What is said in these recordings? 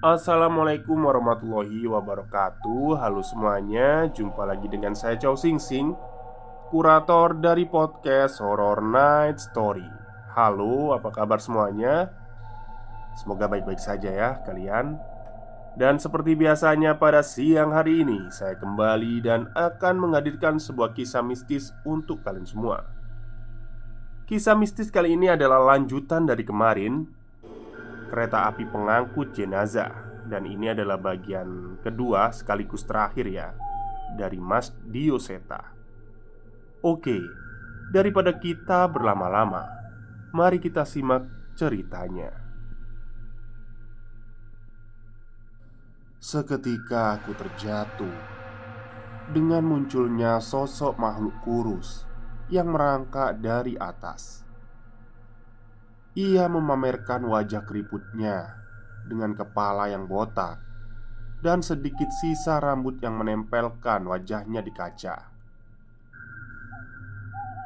Assalamualaikum warahmatullahi wabarakatuh. Halo semuanya Jumpa lagi dengan saya Chow Sing Sing Kurator dari podcast Horror Night Story. Halo apa kabar semuanya? Semoga baik-baik saja ya kalian. Dan seperti biasanya pada siang hari ini Saya kembali dan akan menghadirkan sebuah kisah mistis untuk kalian semua. Kisah mistis kali ini adalah lanjutan dari kemarin kereta api pengangkut jenazah. Dan ini adalah bagian kedua sekaligus terakhir ya Dari Mas Dioseta Oke, daripada kita berlama-lama Mari kita simak ceritanya. Seketika aku terjatuh Dengan munculnya sosok makhluk kurus Yang merangkak dari atas ia memamerkan wajah keriputnya dengan kepala yang botak dan sedikit sisa rambut yang menempelkan wajahnya di kaca.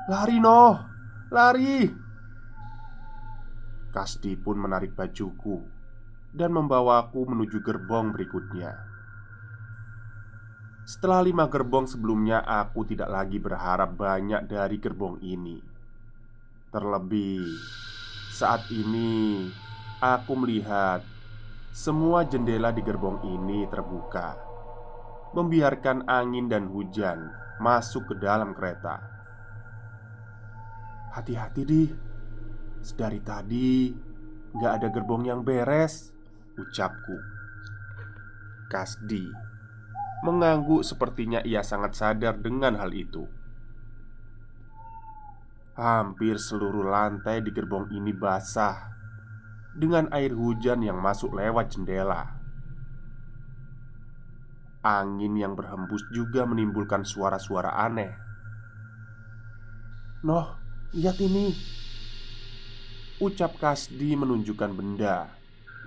"Lari, Noh! Lari!" Kasdi pun menarik bajuku dan membawaku menuju gerbong berikutnya. Setelah lima gerbong sebelumnya, aku tidak lagi berharap banyak dari gerbong ini. Terlebih, saat ini aku melihat semua jendela di gerbong ini terbuka, membiarkan angin dan hujan masuk ke dalam kereta. Hati-hati, di Sedari tadi gak ada gerbong yang beres, ucapku. Kasdi mengangguk sepertinya ia sangat sadar dengan hal itu. Hampir seluruh lantai di gerbong ini basah dengan air hujan yang masuk lewat jendela. Angin yang berhembus juga menimbulkan suara-suara aneh. "Noh, lihat ini!" Ucap Kasdi menunjukkan benda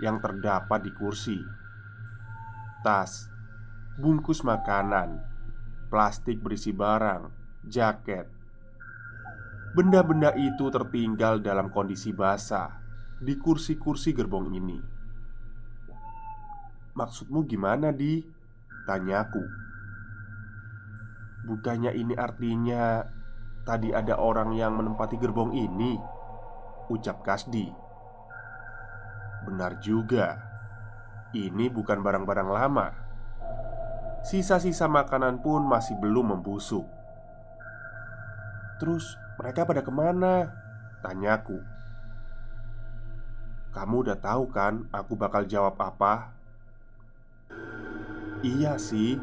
yang terdapat di kursi. Tas, bungkus makanan, plastik berisi barang, jaket, Benda-benda itu tertinggal dalam kondisi basah di kursi-kursi gerbong ini. "Maksudmu gimana, Di?" tanyaku. "Bukannya ini artinya tadi ada orang yang menempati gerbong ini?" ucap Kasdi. "Benar juga. Ini bukan barang-barang lama. Sisa-sisa makanan pun masih belum membusuk." Terus mereka pada ke mana? Tanyaku Kamu udah tahu kan aku bakal jawab apa? Iya sih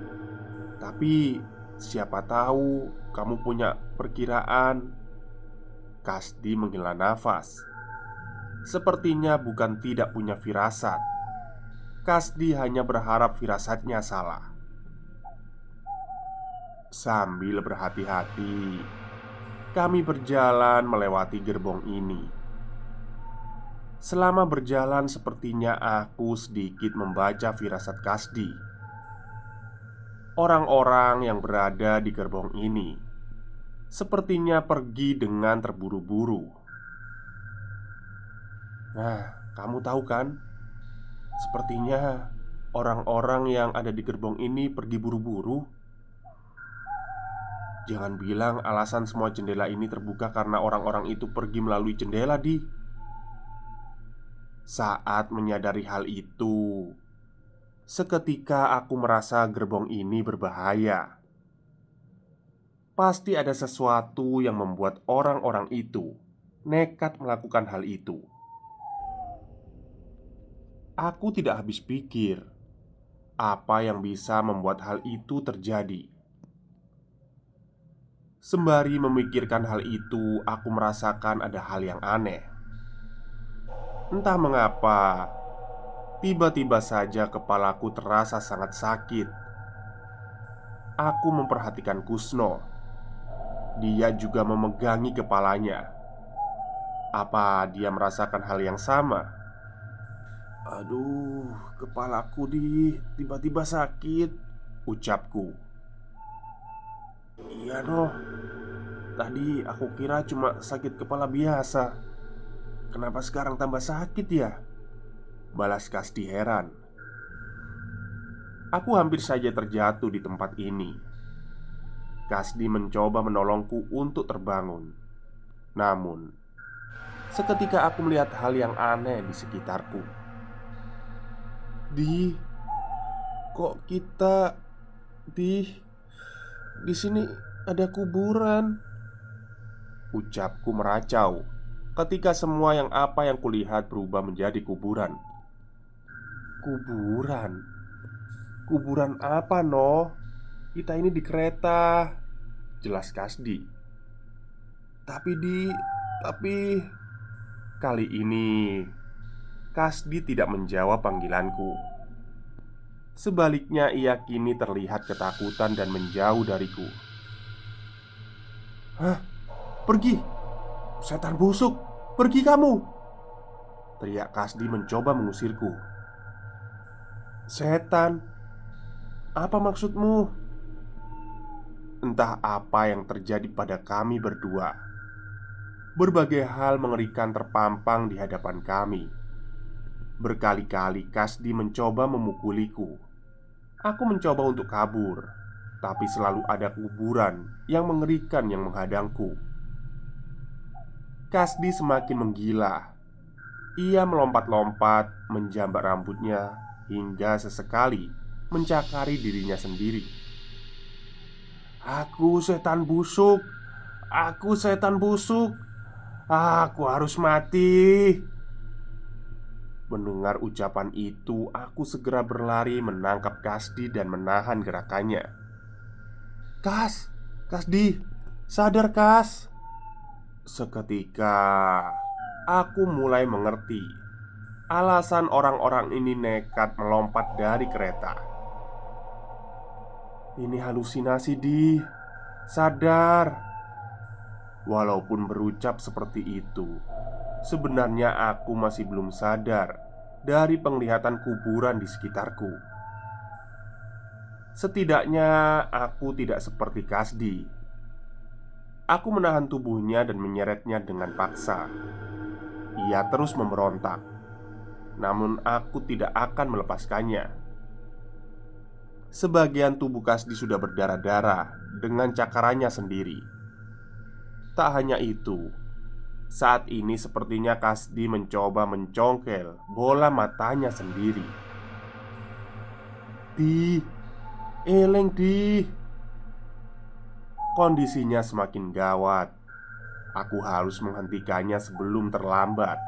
Tapi siapa tahu kamu punya perkiraan. Kasdi menghela nafas. Sepertinya bukan tidak punya firasat. Kasdi hanya berharap firasatnya salah. Sambil berhati-hati kami berjalan melewati gerbong ini. Selama berjalan, sepertinya aku sedikit membaca firasat Kasdi. Orang-orang yang berada di gerbong ini sepertinya pergi dengan terburu-buru. Nah, kamu tahu kan? Sepertinya orang-orang yang ada di gerbong ini pergi buru-buru. Jangan bilang alasan semua jendela ini terbuka karena orang-orang itu pergi melalui jendela, Di. Saat menyadari hal itu, seketika aku merasa gerbong ini berbahaya. Pasti ada sesuatu yang membuat orang-orang itu nekat melakukan hal itu. Aku tidak habis pikir apa yang bisa membuat hal itu terjadi. Sembari memikirkan hal itu, aku merasakan ada hal yang aneh. Entah mengapa, tiba-tiba saja kepalaku terasa sangat sakit. Aku memperhatikan Kusno. Dia juga memegangi kepalanya. Apa dia merasakan hal yang sama? Aduh, kepalaku di tiba-tiba sakit, ucapku. Iya, noh. Tadi aku kira cuma sakit kepala biasa. Kenapa sekarang tambah sakit ya? Balas Kasti heran Aku hampir saja terjatuh di tempat ini Kasdi mencoba menolongku untuk terbangun Namun Seketika aku melihat hal yang aneh di sekitarku Di Kok kita Di Di sini ada kuburan Ucapku meracau ketika semua yang apa yang kulihat berubah menjadi kuburan. Kuburan? Kuburan apa, noh? Kita ini di kereta Jelas Kasdi Tapi di... Tapi... Kali ini Kasdi tidak menjawab panggilanku Sebaliknya ia kini terlihat ketakutan dan menjauh dariku Hah? Pergi! Setan busuk, pergi kamu! Teriak Kasdi mencoba mengusirku Setan? Apa maksudmu? Entah apa yang terjadi pada kami berdua Berbagai hal mengerikan terpampang di hadapan kami Berkali-kali Kasdi mencoba memukuliku Aku mencoba untuk kabur Tapi selalu ada kuburan yang mengerikan yang menghadangku Kasdi semakin menggila. Ia melompat-lompat, menjambak rambutnya hingga sesekali mencakari dirinya sendiri. "Aku setan busuk, aku setan busuk, aku harus mati." Mendengar ucapan itu, aku segera berlari menangkap Kasdi dan menahan gerakannya. "Kas, Kasdi, sadar, Kas!" Seketika aku mulai mengerti alasan orang-orang ini nekat melompat dari kereta. Ini halusinasi, di sadar. Walaupun berucap seperti itu, sebenarnya aku masih belum sadar dari penglihatan kuburan di sekitarku. Setidaknya aku tidak seperti Kasdi Aku menahan tubuhnya dan menyeretnya dengan paksa. Ia terus memberontak, namun aku tidak akan melepaskannya. Sebagian tubuh Kasdi sudah berdarah-darah dengan cakarannya sendiri. Tak hanya itu, saat ini sepertinya Kasdi mencoba mencongkel bola matanya sendiri. Di, eleng di. Kondisinya semakin gawat. Aku harus menghentikannya sebelum terlambat.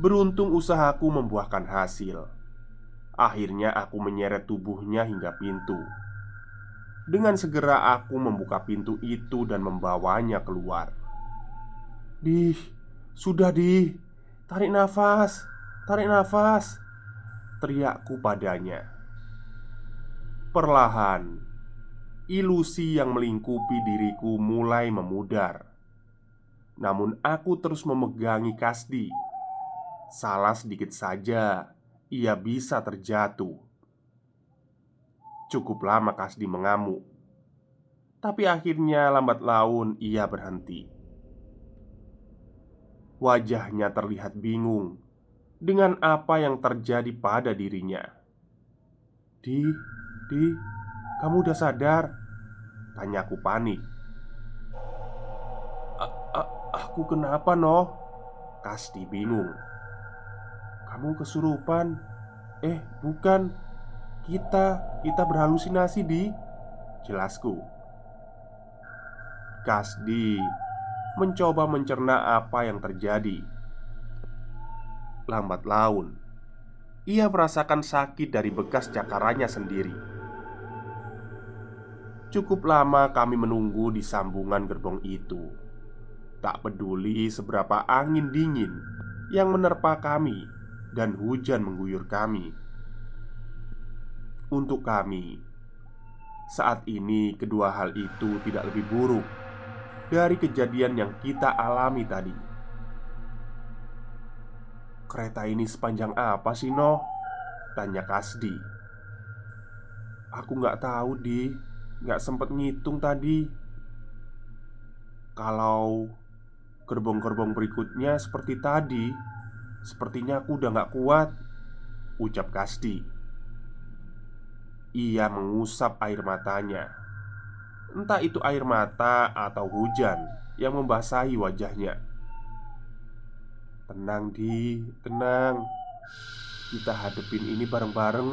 Beruntung usahaku membuahkan hasil. Akhirnya aku menyeret tubuhnya hingga pintu. Dengan segera aku membuka pintu itu dan membawanya keluar. Di, sudah di, tarik nafas, tarik nafas, teriakku padanya. Perlahan, ilusi yang melingkupi diriku mulai memudar. Namun aku terus memegangi Kasdi. Salah sedikit saja, ia bisa terjatuh. Cukup lama Kasdi mengamuk. Tapi akhirnya lambat laun ia berhenti. Wajahnya terlihat bingung dengan apa yang terjadi pada dirinya. Di, di, kamu udah sadar? Tanyaku panik "A- a- Aku kenapa noh? Kasdi bingung Kamu kesurupan Eh bukan Kita Kita berhalusinasi di Jelasku Kasdi Mencoba mencerna apa yang terjadi Lambat laun Ia merasakan sakit dari bekas cakarannya sendiri Cukup lama kami menunggu di sambungan gerbong itu. Tak peduli seberapa angin dingin yang menerpa kami dan hujan mengguyur kami. Untuk kami, saat ini kedua hal itu tidak lebih buruk dari kejadian yang kita alami tadi. Kereta ini sepanjang apa sih, Noh? Tanya Kasdi. Aku nggak tahu, Di. Nggak sempet ngitung tadi. Kalau gerbong-gerbong berikutnya seperti tadi, sepertinya aku udah nggak kuat. Ucap Kasdi. Ia mengusap air matanya. Entah itu air mata atau hujan yang membasahi wajahnya. Tenang, Di, tenang. Kita hadepin ini bareng-bareng,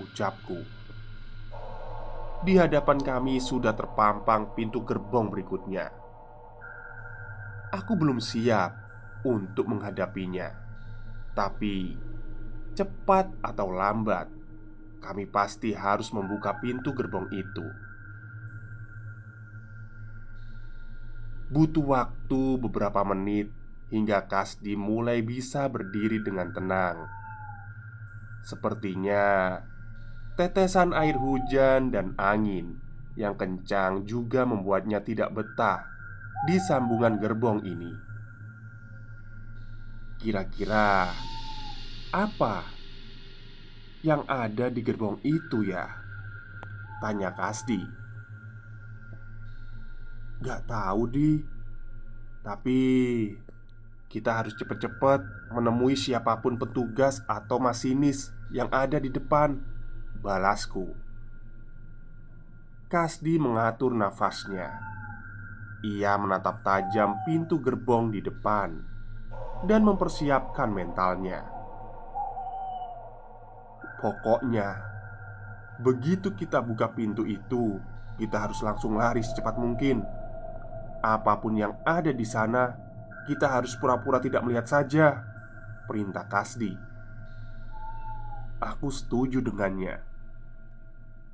ucapku. Di hadapan kami sudah terpampang pintu gerbong berikutnya. Aku belum siap untuk menghadapinya, tapi cepat atau lambat, kami pasti harus membuka pintu gerbong itu. Butuh waktu beberapa menit hingga Kasdi mulai bisa berdiri dengan tenang. Sepertinya tetesan air hujan dan angin yang kencang juga membuatnya tidak betah di sambungan gerbong ini. Kira-kira apa yang ada di gerbong itu ya? Tanya Kasdi. Gak tahu di. Tapi kita harus cepat-cepat menemui siapa pun petugas atau masinis yang ada di depan Balasku. Kasdi mengatur nafasnya. Ia menatap tajam pintu gerbong di depan Dan mempersiapkan mentalnya. Pokoknya Begitu kita buka pintu itu Kita harus langsung lari secepat mungkin Apa pun yang ada di sana Kita harus pura-pura tidak melihat saja Perintah Kasdi. Aku setuju dengannya.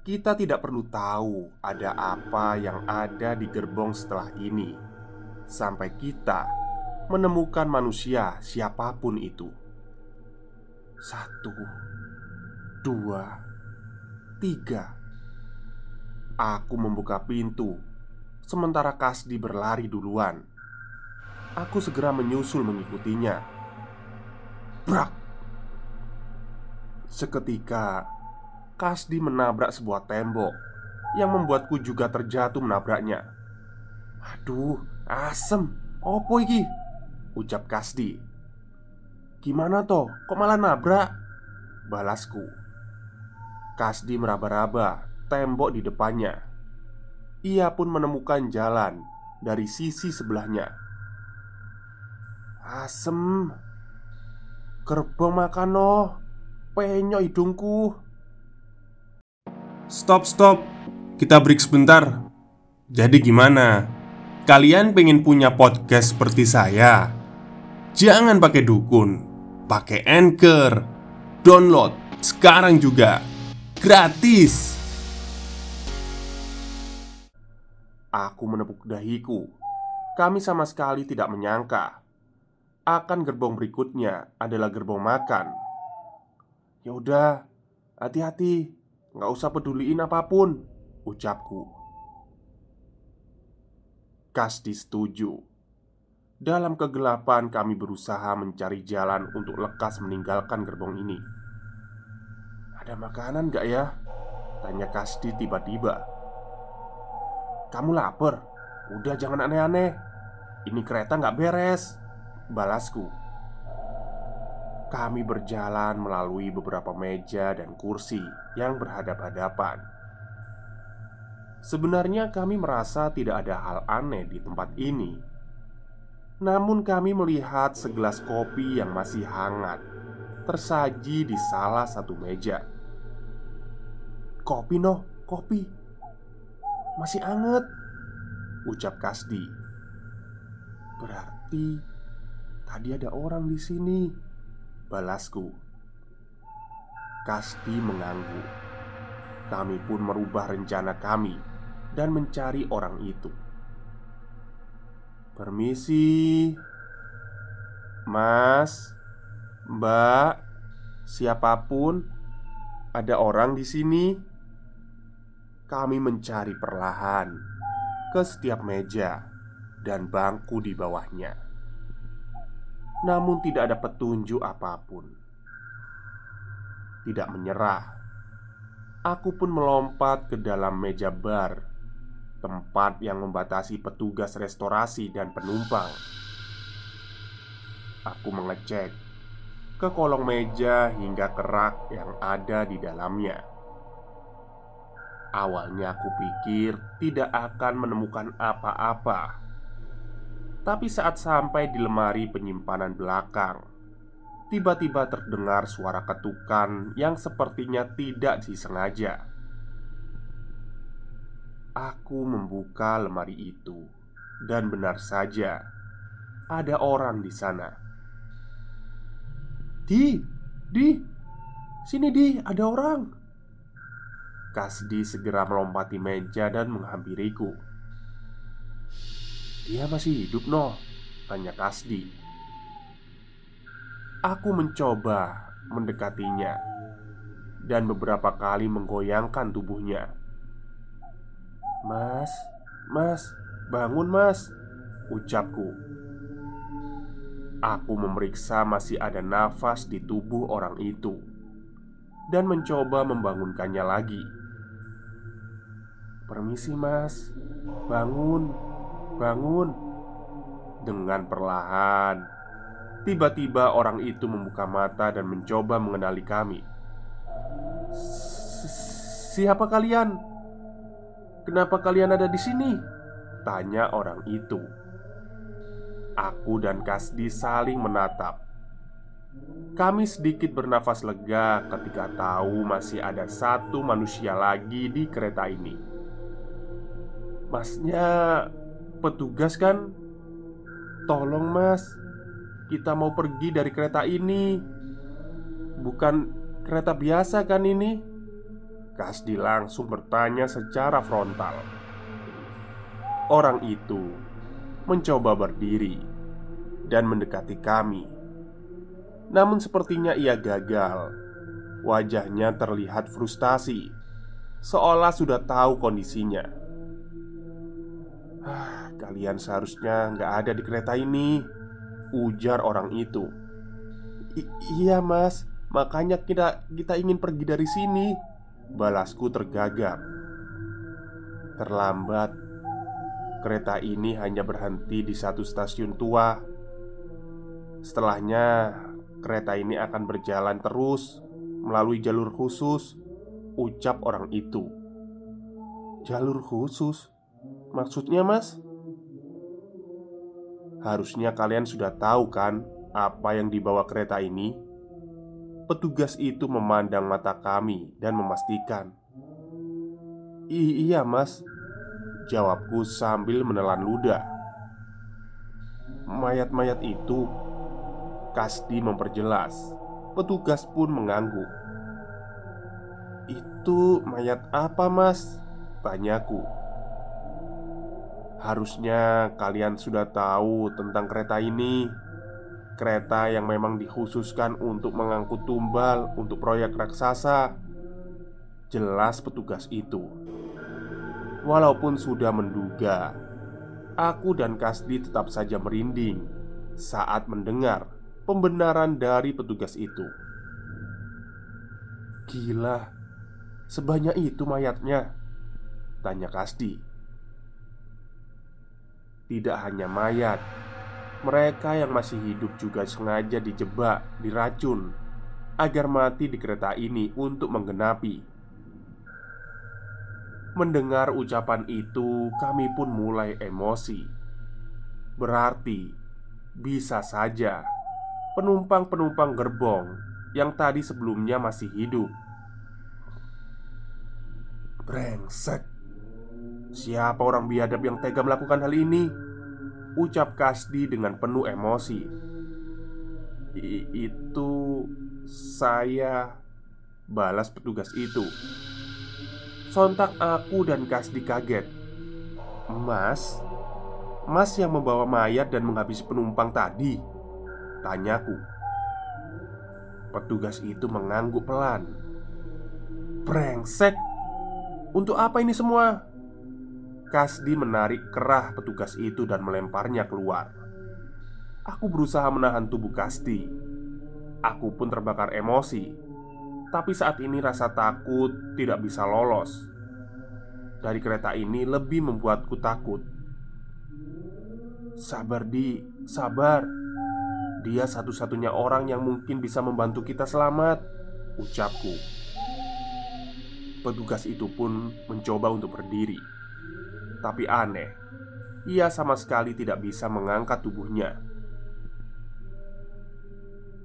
Kita tidak perlu tahu ada apa yang ada di gerbong setelah ini Sampai kita menemukan manusia siapa pun itu. Satu Dua Tiga. Aku membuka pintu Sementara Kasdi berlari duluan. Aku segera menyusul mengikutinya. Brak! Seketika Kasdi menabrak sebuah tembok Yang membuatku juga terjatuh menabraknya. Aduh, asem. Opo iki? Ucap Kasdi. Gimana toh? Kok malah nabrak? Balasku. Kasdi meraba-raba tembok di depannya Ia pun menemukan jalan dari sisi sebelahnya. Asem. Gerbong makan noh. Penyok hidungku. Stop stop. Kita break sebentar. Jadi gimana? Kalian pengen punya podcast seperti saya? Jangan pakai dukun. Pakai anchor. Download sekarang juga. Gratis Aku menepuk dahiku Kami sama sekali tidak menyangka Akan gerbong berikutnya adalah gerbong makan Ya udah, hati-hati, nggak usah peduliin apa pun, ucapku. Kasdi setuju. Dalam kegelapan kami berusaha mencari jalan untuk lekas meninggalkan gerbong ini. Ada makanan gak ya? Tanya Kasdi tiba-tiba. Kamu lapar? Udah jangan aneh-aneh. Ini kereta nggak beres. Balasku. Kami berjalan melalui beberapa meja dan kursi yang berhadap-hadapan. Sebenarnya kami merasa tidak ada hal aneh di tempat ini. Namun kami melihat segelas kopi yang masih hangat tersaji di salah satu meja. "Kopi, noh, kopi. Masih anget," ucap Kasdi. "Berarti tadi ada orang di sini," balasku. Kasdi mengangguk. Kami pun merubah rencana kami dan mencari orang itu. Permisi, Mas, Mbak, siapa pun, ada orang di sini. Kami mencari perlahan ke setiap meja dan bangku di bawahnya, namun tidak ada petunjuk apa pun. Tidak menyerah, aku pun melompat ke dalam meja bar tempat yang membatasi petugas restorasi dan penumpang. Aku mengecek ke kolong meja hingga kerak yang ada di dalamnya. Awalnya aku pikir tidak akan menemukan apa-apa, tapi saat sampai di lemari penyimpanan belakang, tiba-tiba terdengar suara ketukan yang sepertinya tidak disengaja. Aku membuka lemari itu, dan benar saja ada orang di sana. "Di, di, sini, di, ada orang." Kasdi segera melompati meja dan menghampiriku. "Dia masih hidup, noh?" tanya Kasdi. Aku mencoba mendekatinya dan beberapa kali menggoyangkan tubuhnya. Mas, mas, bangun mas Ucapku Aku memeriksa masih ada nafas di tubuh orang itu Dan mencoba membangunkannya lagi Permisi mas Bangun Bangun Dengan perlahan Tiba-tiba orang itu membuka mata dan mencoba mengenali kami Siapa kalian? Kenapa kalian ada di sini? Tanya orang itu. Aku dan Kasdi saling menatap. Kami sedikit bernafas lega ketika tahu masih ada satu manusia lagi di kereta ini. Masnya petugas kan? Tolong mas, kita mau pergi dari kereta ini. Bukan kereta biasa kan ini? Kasdi langsung bertanya secara frontal. Orang itu mencoba berdiri dan mendekati kami. Namun sepertinya ia gagal. Wajahnya terlihat frustasi, seolah sudah tahu kondisinya. Ah, kalian seharusnya nggak ada di kereta ini, ujar orang itu. iya mas, makanya kita kita ingin pergi dari sini. Balasku tergagap Terlambat Kereta ini hanya berhenti di satu stasiun tua Setelahnya Kereta ini akan berjalan terus Melalui jalur khusus Ucap orang itu Jalur khusus? Maksudnya mas? Harusnya kalian sudah tahu kan Apa yang dibawa kereta ini? Petugas itu memandang mata kami dan memastikan Iya mas Jawabku sambil menelan ludah Mayat-mayat itu Kasdi memperjelas Petugas pun mengangguk Itu mayat apa mas? Tanyaku Harusnya kalian sudah tahu tentang kereta ini. Kereta yang memang dikhususkan untuk mengangkut tumbal untuk proyek raksasa. Jelas petugas itu. Walaupun sudah menduga Aku dan Kasdi tetap saja merinding Saat mendengar pembenaran dari petugas itu. Gila Sebanyak itu mayatnya Tanya Kasdi Tidak hanya mayat mereka yang masih hidup juga sengaja dijebak, diracun agar mati di kereta ini untuk menggenapi. Mendengar ucapan itu, kami pun mulai emosi. Berarti bisa saja penumpang-penumpang gerbong yang tadi sebelumnya masih hidup. Brengsek. Siapa orang biadab yang tega melakukan hal ini? Ucap Kasdi dengan penuh emosi. I itu saya balas petugas itu. Sontak aku dan Kasdi kaget. Mas, Mas yang membawa mayat dan menghabisi penumpang tadi? Tanyaku. Petugas itu mengangguk pelan. Brengsek. Untuk apa ini semua? Kasdi menarik kerah petugas itu dan melemparnya keluar. Aku berusaha menahan tubuh Kasdi. Aku pun terbakar emosi. Tapi saat ini rasa takut tidak bisa lolos. Dari kereta ini lebih membuatku takut. Sabar, Di, sabar. Dia satu-satunya orang yang mungkin bisa membantu kita selamat, ucapku. Petugas itu pun mencoba untuk berdiri tapi aneh, ia sama sekali tidak bisa mengangkat tubuhnya.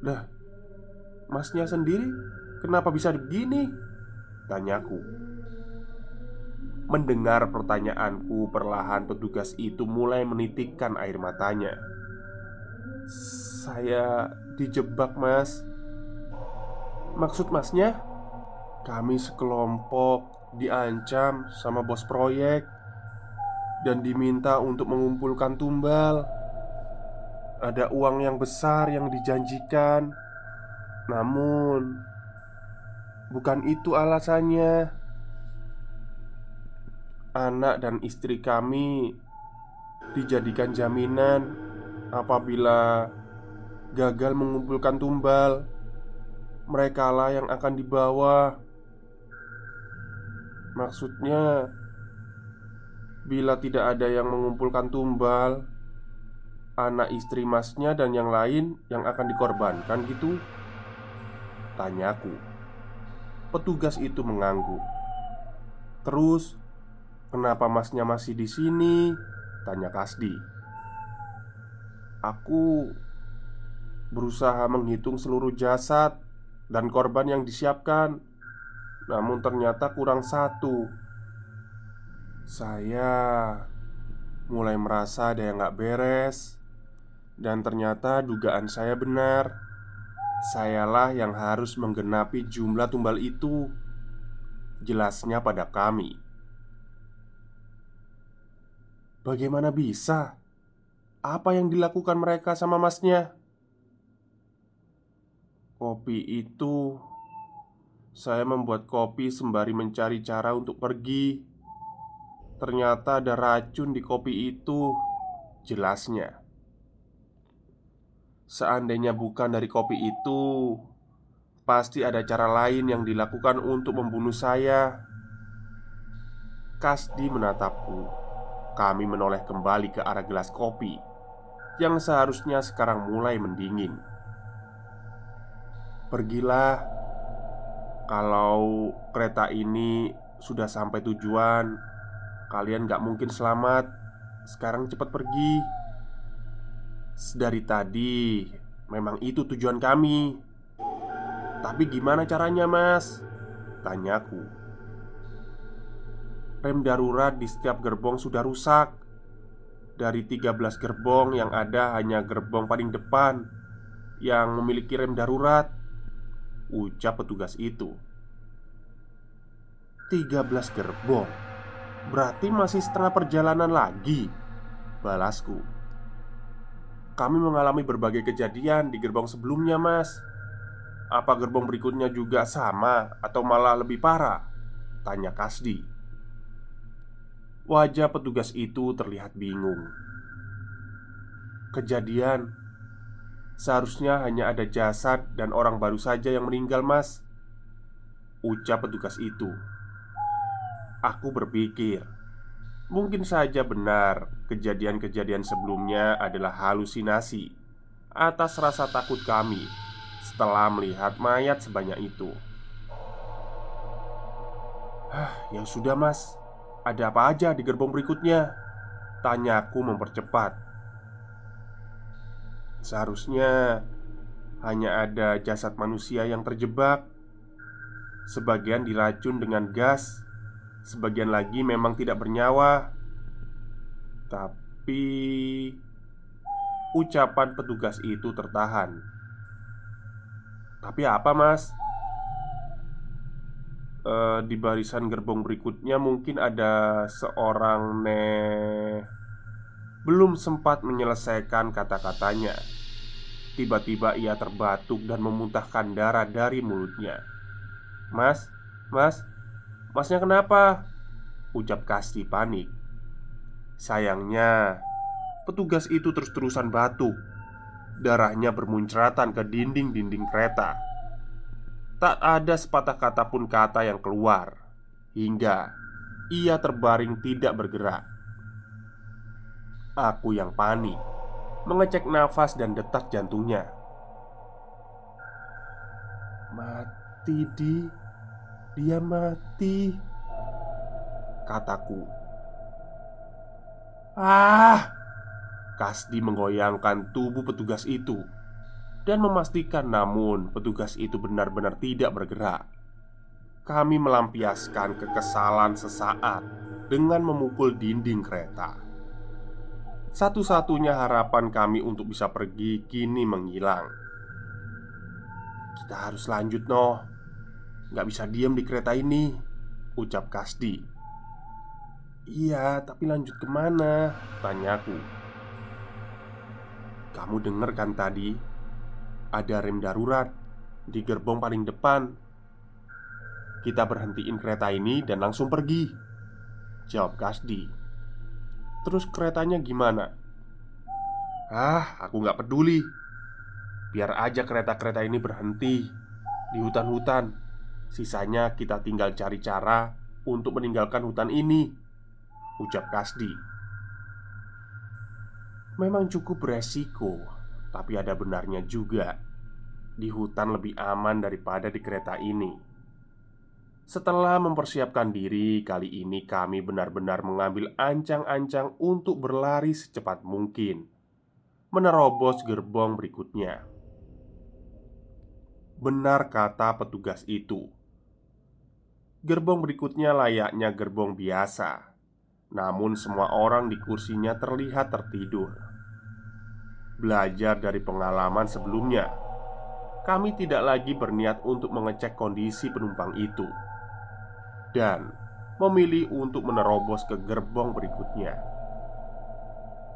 Dah, masnya sendiri kenapa bisa begini? Tanyaku. Mendengar pertanyaanku, perlahan petugas itu mulai menitikkan air matanya. Saya dijebak, Mas. Maksud masnya? Kami sekelompok diancam sama bos proyek dan diminta untuk mengumpulkan tumbal. Ada uang yang besar yang dijanjikan, namun bukan itu alasannya. Anak dan istri kami dijadikan jaminan apabila gagal mengumpulkan tumbal. Merekalah yang akan dibawa. Maksudnya, Bila tidak ada yang mengumpulkan tumbal Anak istri masnya dan yang lain yang akan dikorbankan gitu? Tanyaku Petugas itu mengangguk. Terus Kenapa masnya masih di sini? Tanya Kasdi. Aku Berusaha menghitung seluruh jasad Dan korban yang disiapkan Namun ternyata kurang satu saya mulai merasa ada yang gak beres Dan ternyata dugaan saya benar Sayalah yang harus menggenapi jumlah tumbal itu Jelasnya pada kami Bagaimana bisa? Apa yang dilakukan mereka sama masnya? Kopi itu Saya membuat kopi sembari mencari cara untuk pergi Ternyata ada racun di kopi itu Jelasnya. Seandainya bukan dari kopi itu Pasti ada cara lain yang dilakukan untuk membunuh saya. Kasdi menatapku. Kami menoleh kembali ke arah gelas kopi Yang seharusnya sekarang mulai mendingin. Pergilah. Kalau kereta ini sudah sampai tujuan Kalian gak mungkin selamat. Sekarang cepat pergi. Dari tadi Memang itu tujuan kami. Tapi gimana caranya mas? Tanyaku Rem darurat di setiap gerbong sudah rusak. Dari 13 gerbong yang ada hanya gerbong paling depan Yang memiliki rem darurat Ucap petugas itu. 13 gerbong Berarti masih setengah perjalanan lagi? Balasku. Kami mengalami berbagai kejadian di gerbong sebelumnya mas. Apa gerbong berikutnya juga sama Atau malah lebih parah? Tanya Kasdi. Wajah petugas itu terlihat bingung. Kejadian? Seharusnya hanya ada jasad dan orang baru saja yang meninggal mas. Ucap petugas itu Aku berpikir, mungkin saja benar kejadian-kejadian sebelumnya adalah halusinasi atas rasa takut kami setelah melihat mayat sebanyak itu. Hah, ya sudah, Mas. Ada apa aja di gerbong berikutnya? Tanyaku mempercepat Seharusnya hanya ada jasad manusia yang terjebak Sebagian diracun dengan gas Sebagian lagi memang tidak bernyawa. Tapi Ucapan petugas itu tertahan. Tapi apa mas? E, di barisan gerbong berikutnya mungkin ada seorang ne Belum sempat menyelesaikan kata-katanya. Tiba-tiba ia terbatuk dan memuntahkan darah dari mulutnya. Mas, mas, masnya kenapa? Ucap Kasti panik. Sayangnya Petugas itu terus-terusan batuk Darahnya bermuncratan ke dinding-dinding kereta. Tak ada sepatah kata pun kata yang keluar Hingga ia terbaring tidak bergerak. Aku yang panik Mengecek nafas dan detak jantungnya. Mati di Dia mati Kataku Ah Kasdi menggoyangkan tubuh petugas itu dan memastikan, namun petugas itu benar-benar tidak bergerak. Kami melampiaskan kekesalan sesaat dengan memukul dinding kereta. Satu-satunya harapan kami untuk bisa pergi kini menghilang. Kita harus lanjut, noh. Gak bisa diam di kereta ini, ucap Kasdi. Iya, tapi lanjut ke mana? Tanyaku. Kamu denger kan tadi Ada rem darurat Di gerbong paling depan Kita berhentiin kereta ini dan langsung pergi Jawab Kasdi Terus keretanya gimana? Ah, aku nggak peduli Biar aja kereta-kereta ini berhenti Di hutan-hutan Sisanya kita tinggal cari cara Untuk meninggalkan hutan ini Ucap Kasdi Memang cukup beresiko, tapi ada benarnya juga. Di hutan lebih aman daripada di kereta ini. Setelah mempersiapkan diri, kali ini kami benar-benar mengambil ancang-ancang untuk berlari secepat mungkin, menerobos gerbong berikutnya. Benar kata petugas itu. Gerbong berikutnya layaknya gerbong biasa, namun semua orang di kursinya terlihat tertidur. Belajar dari pengalaman sebelumnya, kami tidak lagi berniat untuk mengecek kondisi penumpang itu, dan memilih untuk menerobos ke gerbong berikutnya.